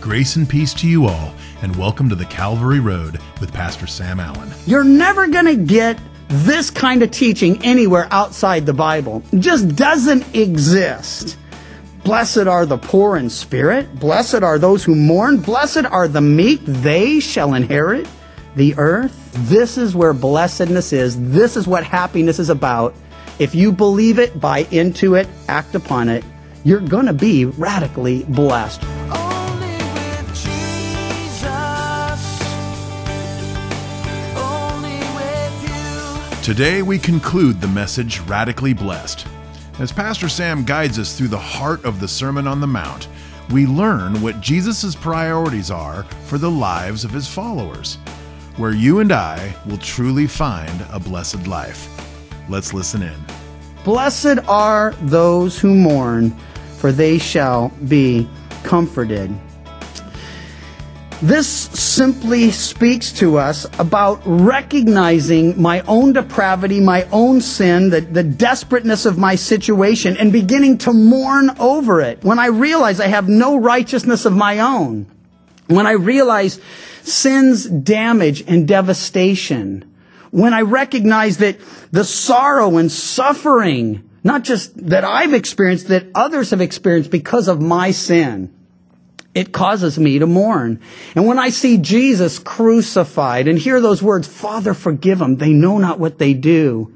Grace and peace to you all, and welcome to the Calvary Road with Pastor Sam Allen. You're never going to get this kind of teaching anywhere outside the Bible. It just doesn't exist. Blessed are the poor in spirit. Blessed are those who mourn. Blessed are the meek. They shall inherit the earth. This is where blessedness is. This is what happiness is about. If you believe it, buy into it, act upon it, you're going to be radically blessed. Today we conclude the message Radically Blessed. As Pastor Sam guides us through the heart of the Sermon on the Mount, we learn what Jesus' priorities are for the lives of his followers, where you and I will truly find a blessed life. Let's listen in. Blessed are those who mourn, for they shall be comforted. This simply speaks to us about recognizing my own depravity, my own sin, the, the desperateness of my situation, and beginning to mourn over it. When I realize I have no righteousness of my own, when I realize sin's damage and devastation, when I recognize that the sorrow and suffering, not just that I've experienced, that others have experienced because of my sin, it causes me to mourn. And when I see Jesus crucified and hear those words, Father, forgive them, they know not what they do,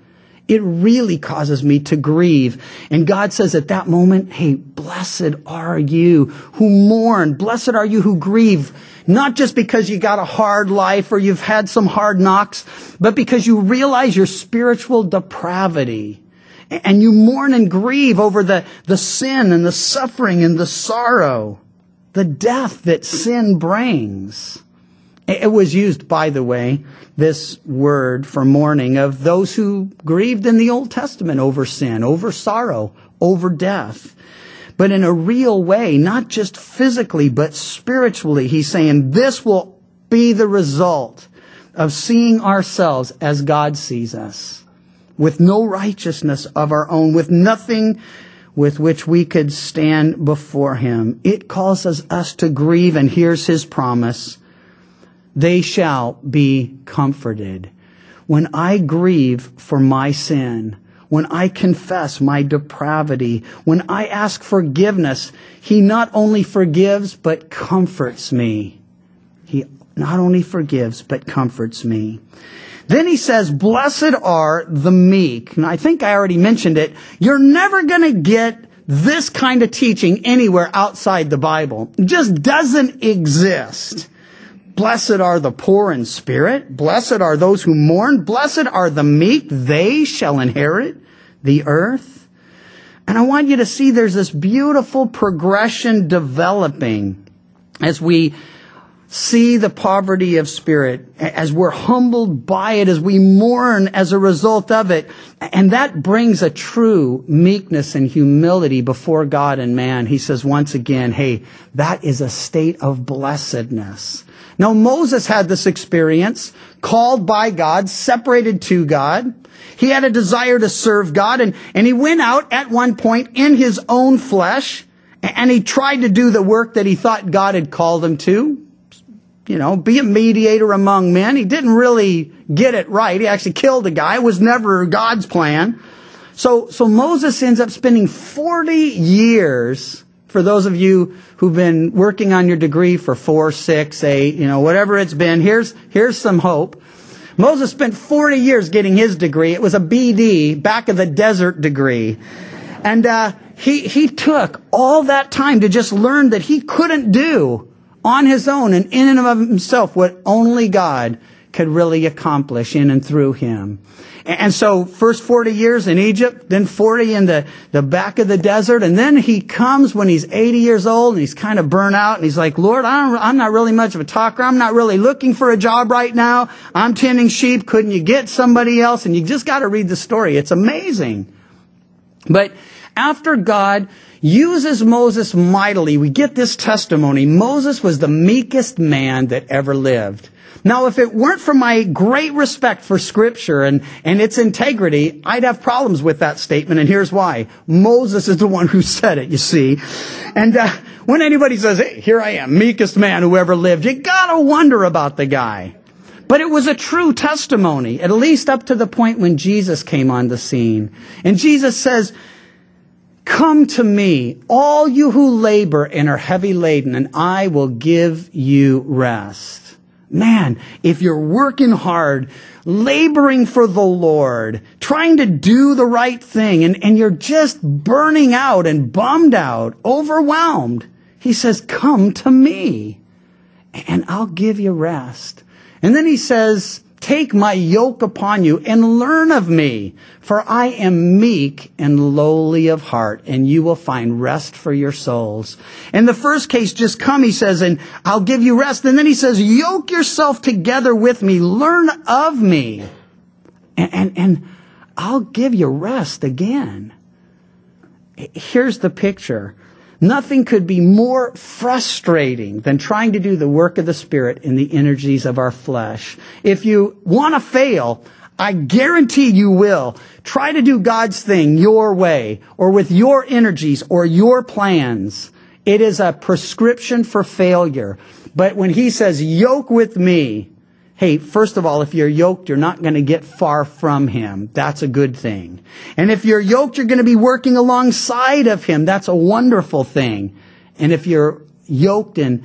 it really causes me to grieve. And God says at that moment, hey, blessed are you who mourn. Blessed are you who grieve. Not just because you got a hard life or you've had some hard knocks, but because you realize your spiritual depravity. And you mourn and grieve over the, the sin and the suffering and the sorrow the death that sin brings. It was used, by the way, this word for mourning of those who grieved in the Old Testament over sin, over sorrow, over death. But in a real way, not just physically, but spiritually, he's saying this will be the result of seeing ourselves as God sees us, with no righteousness of our own, with nothing with which we could stand before him. It causes us to grieve, and here's his promise. They shall be comforted. When I grieve for my sin, when I confess my depravity, when I ask forgiveness, he not only forgives, but comforts me. He not only forgives, but comforts me. Then he says, blessed are the meek. And I think I already mentioned it. You're never going to get this kind of teaching anywhere outside the Bible. It just doesn't exist. Blessed are the poor in spirit. Blessed are those who mourn. Blessed are the meek. They shall inherit the earth. And I want you to see there's this beautiful progression developing as we see the poverty of spirit, as we're humbled by it, as we mourn as a result of it. And that brings a true meekness and humility before God and man. He says once again, hey, that is a state of blessedness. Now Moses had this experience, called by God, separated to God. He had a desire to serve God and, and he went out at one point in his own flesh and he tried to do the work that he thought God had called him to you know, be a mediator among men. He didn't really get it right. He actually killed a guy. It was never God's plan. So, so Moses ends up spending 40 years, for those of you who've been working on your degree for four, six, eight, you know, whatever it's been, here's, here's some hope. Moses spent 40 years getting his degree. It was a BD, back of the desert degree. And, uh, he, he took all that time to just learn that he couldn't do on his own and in and of himself what only God could really accomplish in and through him. And so first 40 years in Egypt, then 40 in the, the back of the desert. And then he comes when he's 80 years old and he's kind of burnt out and he's like, Lord, I'm not really much of a talker. I'm not really looking for a job right now. I'm tending sheep. Couldn't you get somebody else? And you just got to read the story. It's amazing. But after God uses Moses mightily, we get this testimony. Moses was the meekest man that ever lived. Now, if it weren't for my great respect for scripture and, and its integrity, I'd have problems with that statement. And here's why. Moses is the one who said it, you see. And, uh, when anybody says, hey, here I am, meekest man who ever lived, you gotta wonder about the guy. But it was a true testimony, at least up to the point when Jesus came on the scene. And Jesus says, Come to me, all you who labor and are heavy laden, and I will give you rest. Man, if you're working hard, laboring for the Lord, trying to do the right thing, and, and you're just burning out and bummed out, overwhelmed, he says, come to me and I'll give you rest. And then he says, Take my yoke upon you and learn of me, for I am meek and lowly of heart, and you will find rest for your souls. In the first case, just come, he says, and I'll give you rest. And then he says, yoke yourself together with me, learn of me, and, and, and I'll give you rest again. Here's the picture. Nothing could be more frustrating than trying to do the work of the Spirit in the energies of our flesh. If you want to fail, I guarantee you will. Try to do God's thing your way or with your energies or your plans. It is a prescription for failure. But when he says, yoke with me, Hey, first of all, if you're yoked, you're not going to get far from him. That's a good thing. And if you're yoked, you're going to be working alongside of him. That's a wonderful thing. And if you're yoked and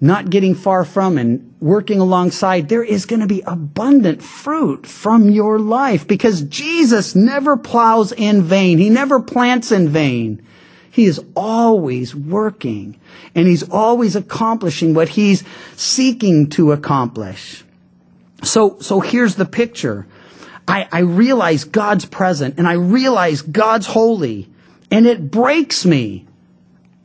not getting far from and working alongside, there is going to be abundant fruit from your life because Jesus never plows in vain. He never plants in vain. He is always working and he's always accomplishing what he's seeking to accomplish. So, so here's the picture. I, I realize God's present and I realize God's holy and it breaks me.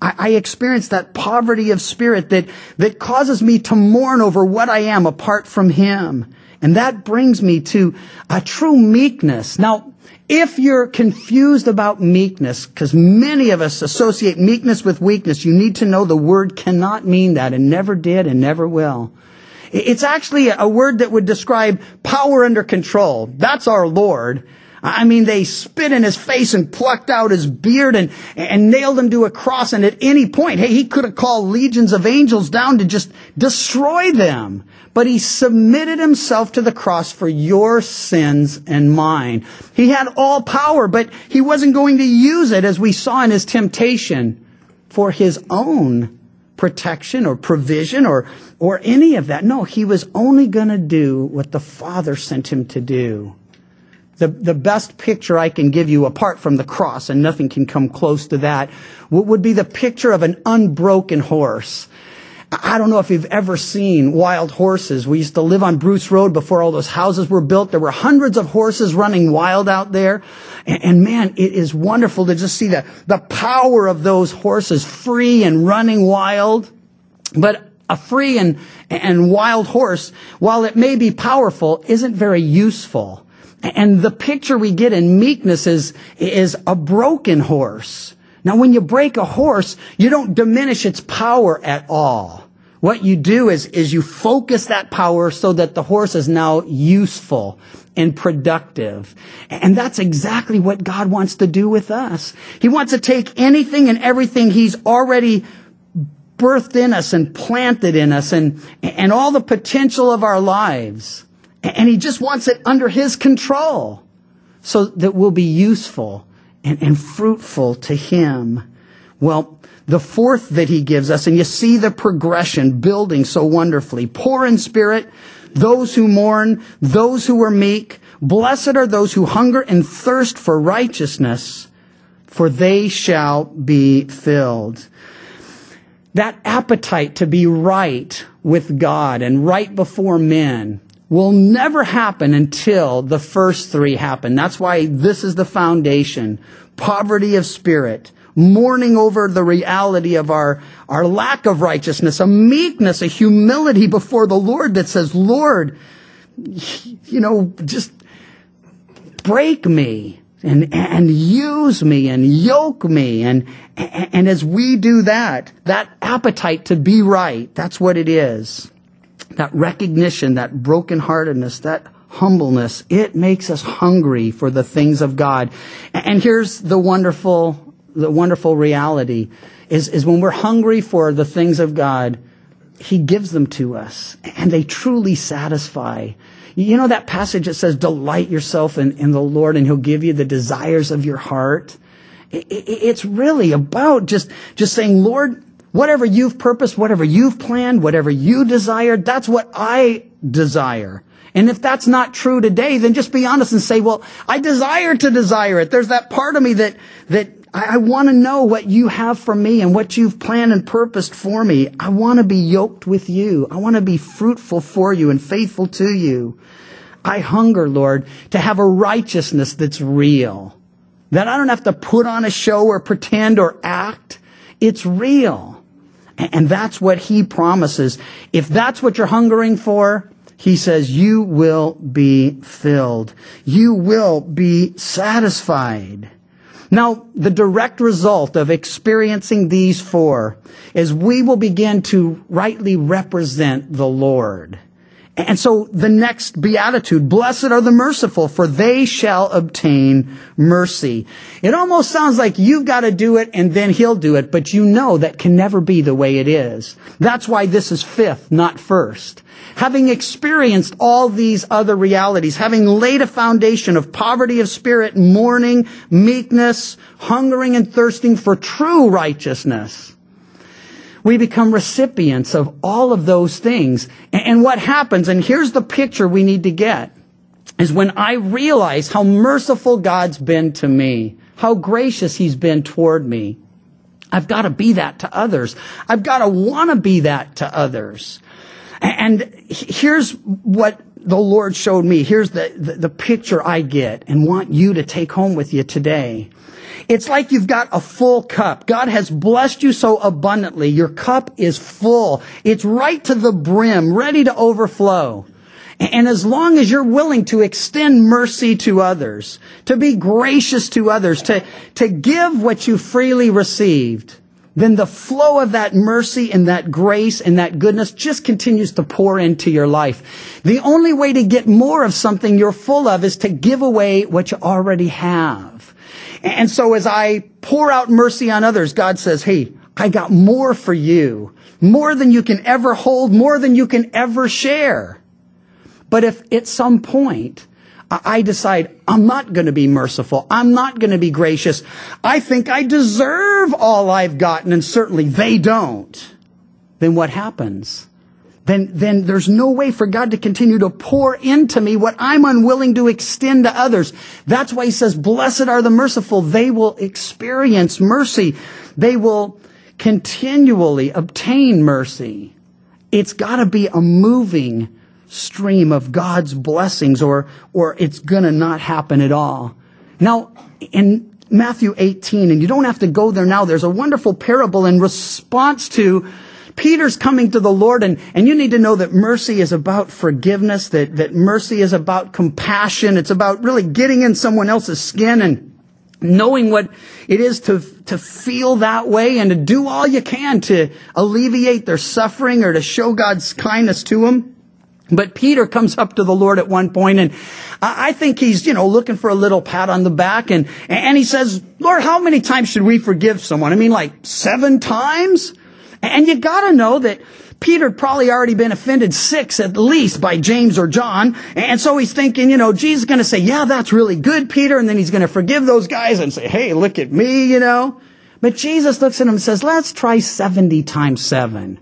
I, I experience that poverty of spirit that, that causes me to mourn over what I am apart from Him. And that brings me to a true meekness. Now, if you're confused about meekness, because many of us associate meekness with weakness, you need to know the word cannot mean that and never did and never will. It's actually a word that would describe power under control. That's our Lord. I mean, they spit in his face and plucked out his beard and, and nailed him to a cross. And at any point, hey, he could have called legions of angels down to just destroy them. But he submitted himself to the cross for your sins and mine. He had all power, but he wasn't going to use it as we saw in his temptation for his own protection or provision or, or any of that. No, he was only going to do what the Father sent him to do. The, the best picture I can give you apart from the cross, and nothing can come close to that, would be the picture of an unbroken horse. I don't know if you've ever seen wild horses. We used to live on Bruce Road before all those houses were built. There were hundreds of horses running wild out there. And, and, man, it is wonderful to just see the, the power of those horses free and running wild. But a free and, and wild horse, while it may be powerful, isn't very useful. And the picture we get in meekness is, is a broken horse. Now, when you break a horse, you don't diminish its power at all. What you do is, is you focus that power so that the horse is now useful and productive. And that's exactly what God wants to do with us. He wants to take anything and everything He's already birthed in us and planted in us and, and all the potential of our lives. And He just wants it under His control so that we'll be useful and, and fruitful to Him. Well, the fourth that he gives us, and you see the progression building so wonderfully. Poor in spirit, those who mourn, those who are meek. Blessed are those who hunger and thirst for righteousness, for they shall be filled. That appetite to be right with God and right before men will never happen until the first three happen. That's why this is the foundation. Poverty of spirit, mourning over the reality of our, our lack of righteousness, a meekness, a humility before the Lord that says, Lord, you know, just break me and, and use me and yoke me. And, and as we do that, that appetite to be right, that's what it is. that recognition, that brokenheartedness, that humbleness, it makes us hungry for the things of God. And here's the wonderful, the wonderful reality is, is when we're hungry for the things of God, He gives them to us and they truly satisfy. You know that passage that says, delight yourself in, in the Lord and He'll give you the desires of your heart? It- it- it's really about just, just saying, Lord, whatever you've purposed, whatever you've planned, whatever you desire, that's what I desire. And if that's not true today, then just be honest and say, well, I desire to desire it. There's that part of me that, that I, I want to know what you have for me and what you've planned and purposed for me. I want to be yoked with you. I want to be fruitful for you and faithful to you. I hunger, Lord, to have a righteousness that's real. That I don't have to put on a show or pretend or act. It's real. And that's what he promises. If that's what you're hungering for, he says, you will be filled. You will be satisfied. Now, the direct result of experiencing these four is we will begin to rightly represent the Lord. And so the next beatitude, blessed are the merciful, for they shall obtain mercy. It almost sounds like you've got to do it and then he'll do it, but you know that can never be the way it is. That's why this is fifth, not first. Having experienced all these other realities, having laid a foundation of poverty of spirit, mourning, meekness, hungering and thirsting for true righteousness, we become recipients of all of those things. And what happens, and here's the picture we need to get, is when I realize how merciful God's been to me, how gracious He's been toward me. I've got to be that to others. I've got to want to be that to others. And here's what the Lord showed me. Here's the, the, the picture I get and want you to take home with you today. It's like you've got a full cup. God has blessed you so abundantly. Your cup is full. It's right to the brim, ready to overflow. And as long as you're willing to extend mercy to others, to be gracious to others, to, to give what you freely received, then the flow of that mercy and that grace and that goodness just continues to pour into your life. The only way to get more of something you're full of is to give away what you already have. And so as I pour out mercy on others, God says, Hey, I got more for you. More than you can ever hold, more than you can ever share. But if at some point I decide I'm not going to be merciful, I'm not going to be gracious, I think I deserve all I've gotten, and certainly they don't, then what happens? Then, then there's no way for God to continue to pour into me what I'm unwilling to extend to others. That's why he says, blessed are the merciful. They will experience mercy. They will continually obtain mercy. It's gotta be a moving stream of God's blessings or, or it's gonna not happen at all. Now, in Matthew 18, and you don't have to go there now, there's a wonderful parable in response to Peter's coming to the Lord, and, and you need to know that mercy is about forgiveness, that, that mercy is about compassion. It's about really getting in someone else's skin and knowing what it is to, to feel that way and to do all you can to alleviate their suffering or to show God's kindness to them. But Peter comes up to the Lord at one point and I think he's, you know, looking for a little pat on the back and, and he says, Lord, how many times should we forgive someone? I mean, like seven times? And you gotta know that Peter had probably already been offended six at least by James or John. And so he's thinking, you know, Jesus is gonna say, yeah, that's really good, Peter. And then he's gonna forgive those guys and say, hey, look at me, you know. But Jesus looks at him and says, let's try 70 times seven.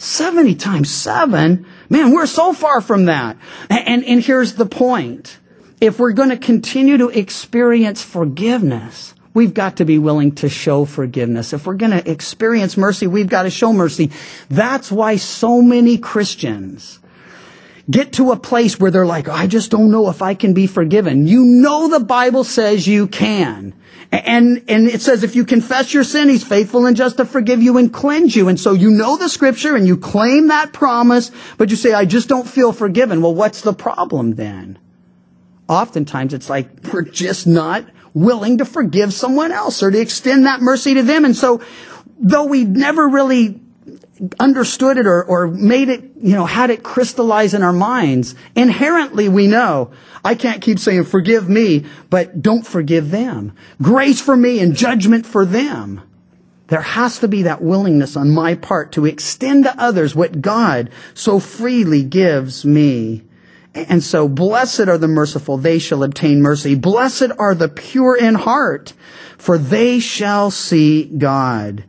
70 times 7? Man, we're so far from that. And, and, here's the point. If we're going to continue to experience forgiveness, we've got to be willing to show forgiveness. If we're going to experience mercy, we've got to show mercy. That's why so many Christians get to a place where they're like, I just don't know if I can be forgiven. You know the Bible says you can. And, and it says if you confess your sin, he's faithful and just to forgive you and cleanse you. And so you know the scripture and you claim that promise, but you say, I just don't feel forgiven. Well, what's the problem then? Oftentimes it's like we're just not willing to forgive someone else or to extend that mercy to them. And so though we never really understood it or, or made it, you know, had it crystallize in our minds. Inherently, we know, I can't keep saying, forgive me, but don't forgive them. Grace for me and judgment for them. There has to be that willingness on my part to extend to others what God so freely gives me. And so, blessed are the merciful, they shall obtain mercy. Blessed are the pure in heart, for they shall see God.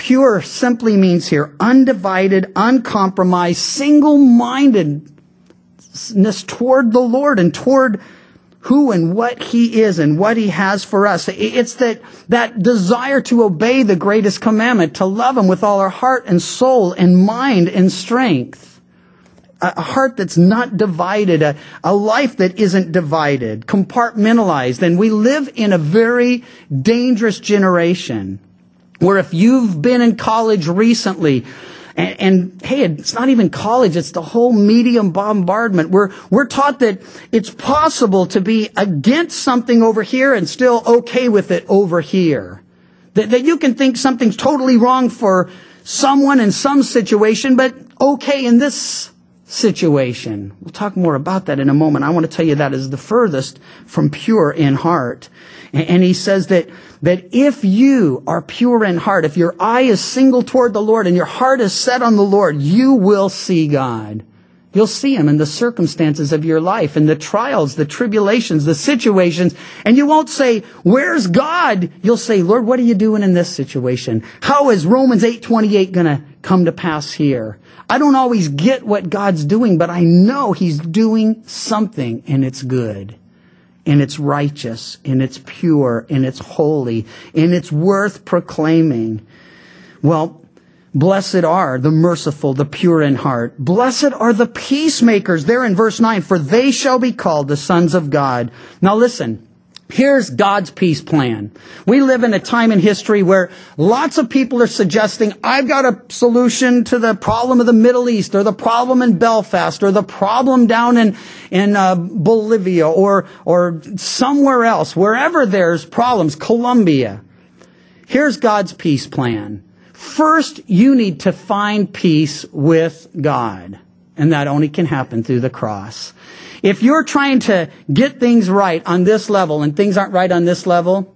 Pure simply means here undivided, uncompromised, single-mindedness toward the Lord and toward who and what he is and what he has for us. It's that, that desire to obey the greatest commandment, to love him with all our heart and soul and mind and strength. A heart that's not divided, a, a life that isn't divided, compartmentalized. And we live in a very dangerous generation where if you've been in college recently, and, and, hey, it's not even college, it's the whole medium bombardment. We're, we're taught that it's possible to be against something over here and still okay with it over here. That, that you can think something's totally wrong for someone in some situation, but okay in this situation. We'll talk more about that in a moment. I want to tell you that is the furthest from pure in heart. And, he says that, that if you are pure in heart, if your eye is single toward the Lord and your heart is set on the Lord, you will see God. You'll see him in the circumstances of your life, in the trials, the tribulations, the situations, and you won't say, where's God? You'll say, Lord, what are you doing in this situation? How is Romans 8:28 gonna come to pass here? I don't always get what God's doing, but I know he's doing something and it's good. And it's righteous, and it's pure, and it's holy, and it's worth proclaiming. Well, Blessed are the merciful, the pure in heart. Blessed are the peacemakers. There in verse 9, for they shall be called the sons of God. Now listen, here's God's peace plan. We live in a time in history where lots of people are suggesting, I've got a solution to the problem of the Middle East, or the problem in Belfast, or the problem down in, in uh, Bolivia, or, or somewhere else, wherever there's problems, Colombia. Here's God's peace plan. First, you need to find peace with God. And that only can happen through the cross. If you're trying to get things right on this level and things aren't right on this level,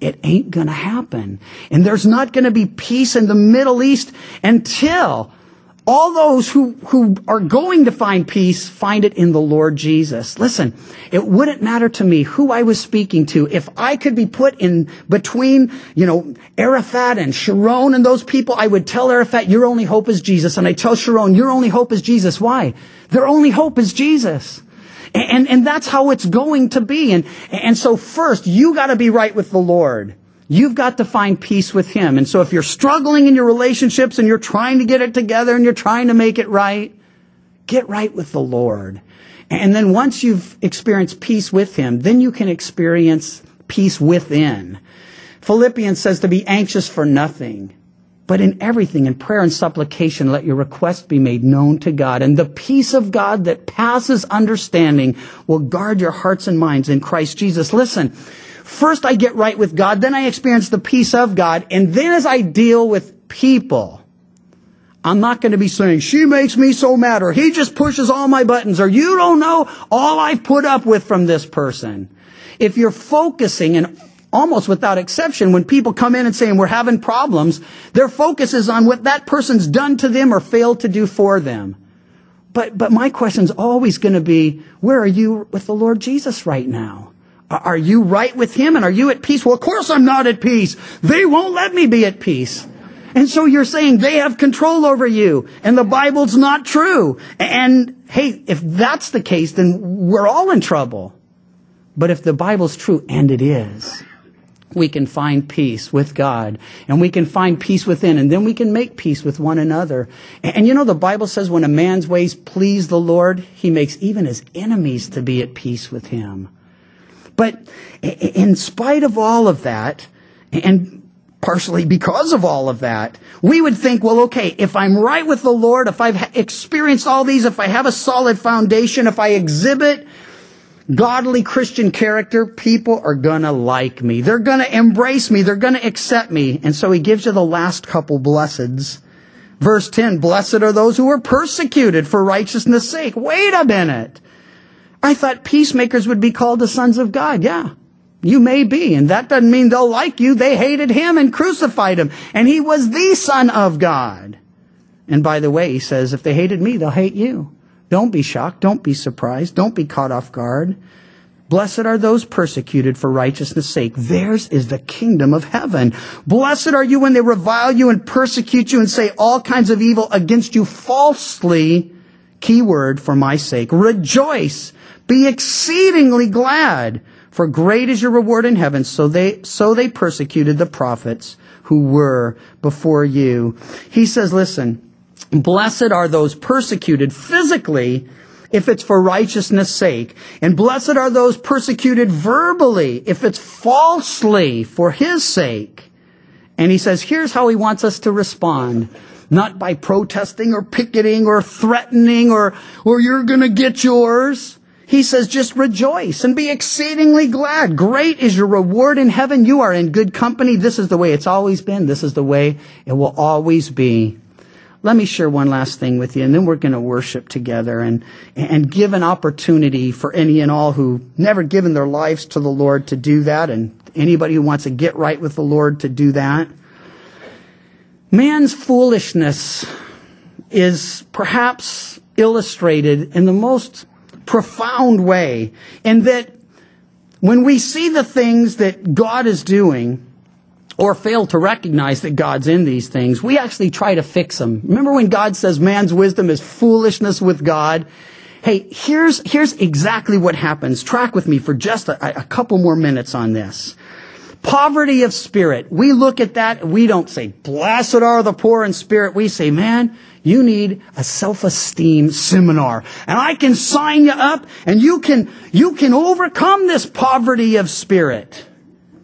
it ain't gonna happen. And there's not gonna be peace in the Middle East until all those who, who are going to find peace find it in the Lord Jesus. Listen, it wouldn't matter to me who I was speaking to if I could be put in between, you know, Arafat and Sharon and those people. I would tell Arafat, your only hope is Jesus. And I tell Sharon, your only hope is Jesus. Why? Their only hope is Jesus. And, and that's how it's going to be. And, and so first, you gotta be right with the Lord. You've got to find peace with Him. And so if you're struggling in your relationships and you're trying to get it together and you're trying to make it right, get right with the Lord. And then once you've experienced peace with Him, then you can experience peace within. Philippians says to be anxious for nothing, but in everything, in prayer and supplication, let your requests be made known to God. And the peace of God that passes understanding will guard your hearts and minds in Christ Jesus. Listen, First I get right with God, then I experience the peace of God, and then as I deal with people, I'm not going to be saying, she makes me so mad, or he just pushes all my buttons, or you don't know all I've put up with from this person. If you're focusing, and almost without exception, when people come in and saying we're having problems, their focus is on what that person's done to them or failed to do for them. But, but my question's always going to be, where are you with the Lord Jesus right now? Are you right with him and are you at peace? Well, of course I'm not at peace. They won't let me be at peace. And so you're saying they have control over you and the Bible's not true. And hey, if that's the case, then we're all in trouble. But if the Bible's true, and it is, we can find peace with God and we can find peace within and then we can make peace with one another. And, and you know, the Bible says when a man's ways please the Lord, he makes even his enemies to be at peace with him. But in spite of all of that, and partially because of all of that, we would think, well, okay, if I'm right with the Lord, if I've experienced all these, if I have a solid foundation, if I exhibit godly Christian character, people are gonna like me. They're gonna embrace me. They're gonna accept me. And so he gives you the last couple blesseds Verse 10, blessed are those who are persecuted for righteousness' sake. Wait a minute. I thought peacemakers would be called the sons of God. Yeah. You may be, and that doesn't mean they'll like you. They hated him and crucified him, and he was the son of God. And by the way, he says, if they hated me, they'll hate you. Don't be shocked. Don't be surprised. Don't be caught off guard. Blessed are those persecuted for righteousness' sake. Theirs is the kingdom of heaven. Blessed are you when they revile you and persecute you and say all kinds of evil against you falsely. Keyword for my sake. Rejoice. Be exceedingly glad. For great is your reward in heaven. So they, so they persecuted the prophets who were before you. He says, listen, blessed are those persecuted physically if it's for righteousness' sake. And blessed are those persecuted verbally if it's falsely for his sake. And he says, here's how he wants us to respond. Not by protesting or picketing or threatening or, or you're gonna get yours. He says, just rejoice and be exceedingly glad. Great is your reward in heaven. You are in good company. This is the way it's always been. This is the way it will always be. Let me share one last thing with you, and then we're going to worship together and, and give an opportunity for any and all who never given their lives to the Lord to do that, and anybody who wants to get right with the Lord to do that. Man's foolishness is perhaps illustrated in the most profound way, in that when we see the things that God is doing, or fail to recognize that God's in these things, we actually try to fix them. Remember when God says man's wisdom is foolishness with God? Hey, here's, here's exactly what happens. Track with me for just a, a couple more minutes on this. Poverty of spirit. We look at that, we don't say, blessed are the poor in spirit. We say, man, you need a self-esteem seminar. And I can sign you up and you can, you can overcome this poverty of spirit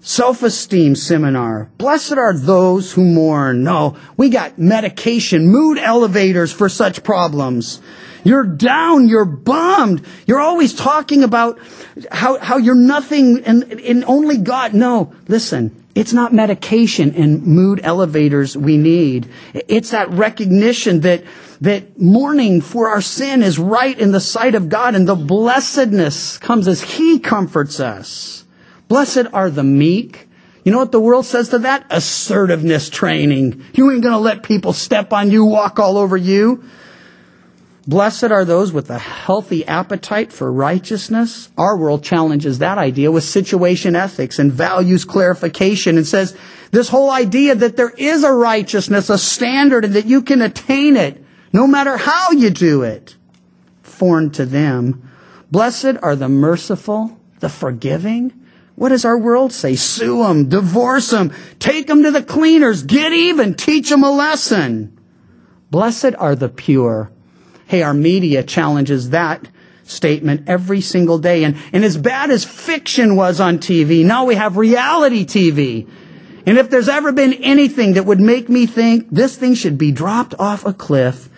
self-esteem seminar. Blessed are those who mourn. No, we got medication, mood elevators for such problems. You're down, you're bummed. You're always talking about how, how you're nothing and, and only God. No, listen, it's not medication and mood elevators we need. It's that recognition that, that mourning for our sin is right in the sight of God and the blessedness comes as He comforts us. Blessed are the meek. You know what the world says to that? Assertiveness training. You ain't gonna let people step on you, walk all over you. Blessed are those with a healthy appetite for righteousness. Our world challenges that idea with situation ethics and values clarification and says this whole idea that there is a righteousness, a standard, and that you can attain it no matter how you do it. Foreign to them. Blessed are the merciful, the forgiving. What does our world say? Sue them, divorce them, take them to the cleaners, get even, teach them a lesson. Blessed are the pure. Hey, our media challenges that statement every single day. And, and as bad as fiction was on TV, now we have reality TV. And if there's ever been anything that would make me think this thing should be dropped off a cliff,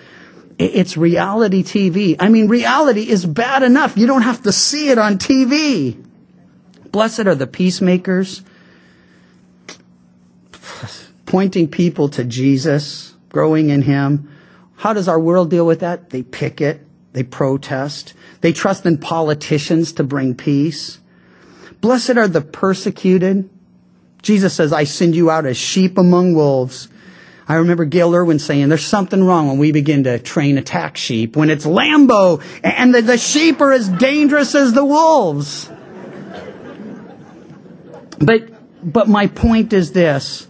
it's reality TV. I mean, reality is bad enough. You don't have to see it on TV. Blessed are the peacemakers, pointing people to Jesus, growing in Him. How does our world deal with that? They picket, they protest, they trust in politicians to bring peace. Blessed are the persecuted. Jesus says, I send you out as sheep among wolves. I remember Gayle Erwin saying, there's something wrong when we begin to train attack sheep, when it's Lambo and the, the sheep are as dangerous as the wolves. But, but my point is this.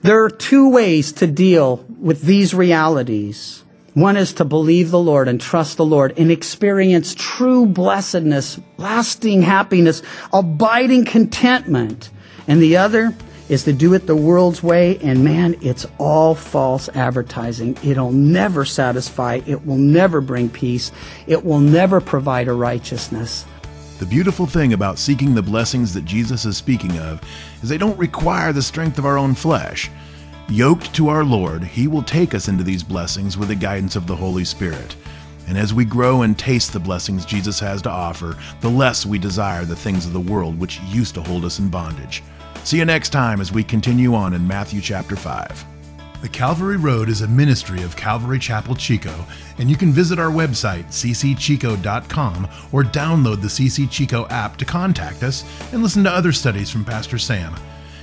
There are two ways to deal with these realities. One is to believe the Lord and trust the Lord and experience true blessedness, lasting happiness, abiding contentment. And the other is to do it the world's way. And man, it's all false advertising. It'll never satisfy. It will never bring peace. It will never provide a righteousness. The beautiful thing about seeking the blessings that Jesus is speaking of is they don't require the strength of our own flesh. Yoked to our Lord, He will take us into these blessings with the guidance of the Holy Spirit. And as we grow and taste the blessings Jesus has to offer, the less we desire the things of the world which used to hold us in bondage. See you next time as we continue on in Matthew chapter 5. The Calvary Road is a ministry of Calvary Chapel Chico, and you can visit our website, ccchico.com, or download the CC Chico app to contact us and listen to other studies from Pastor Sam.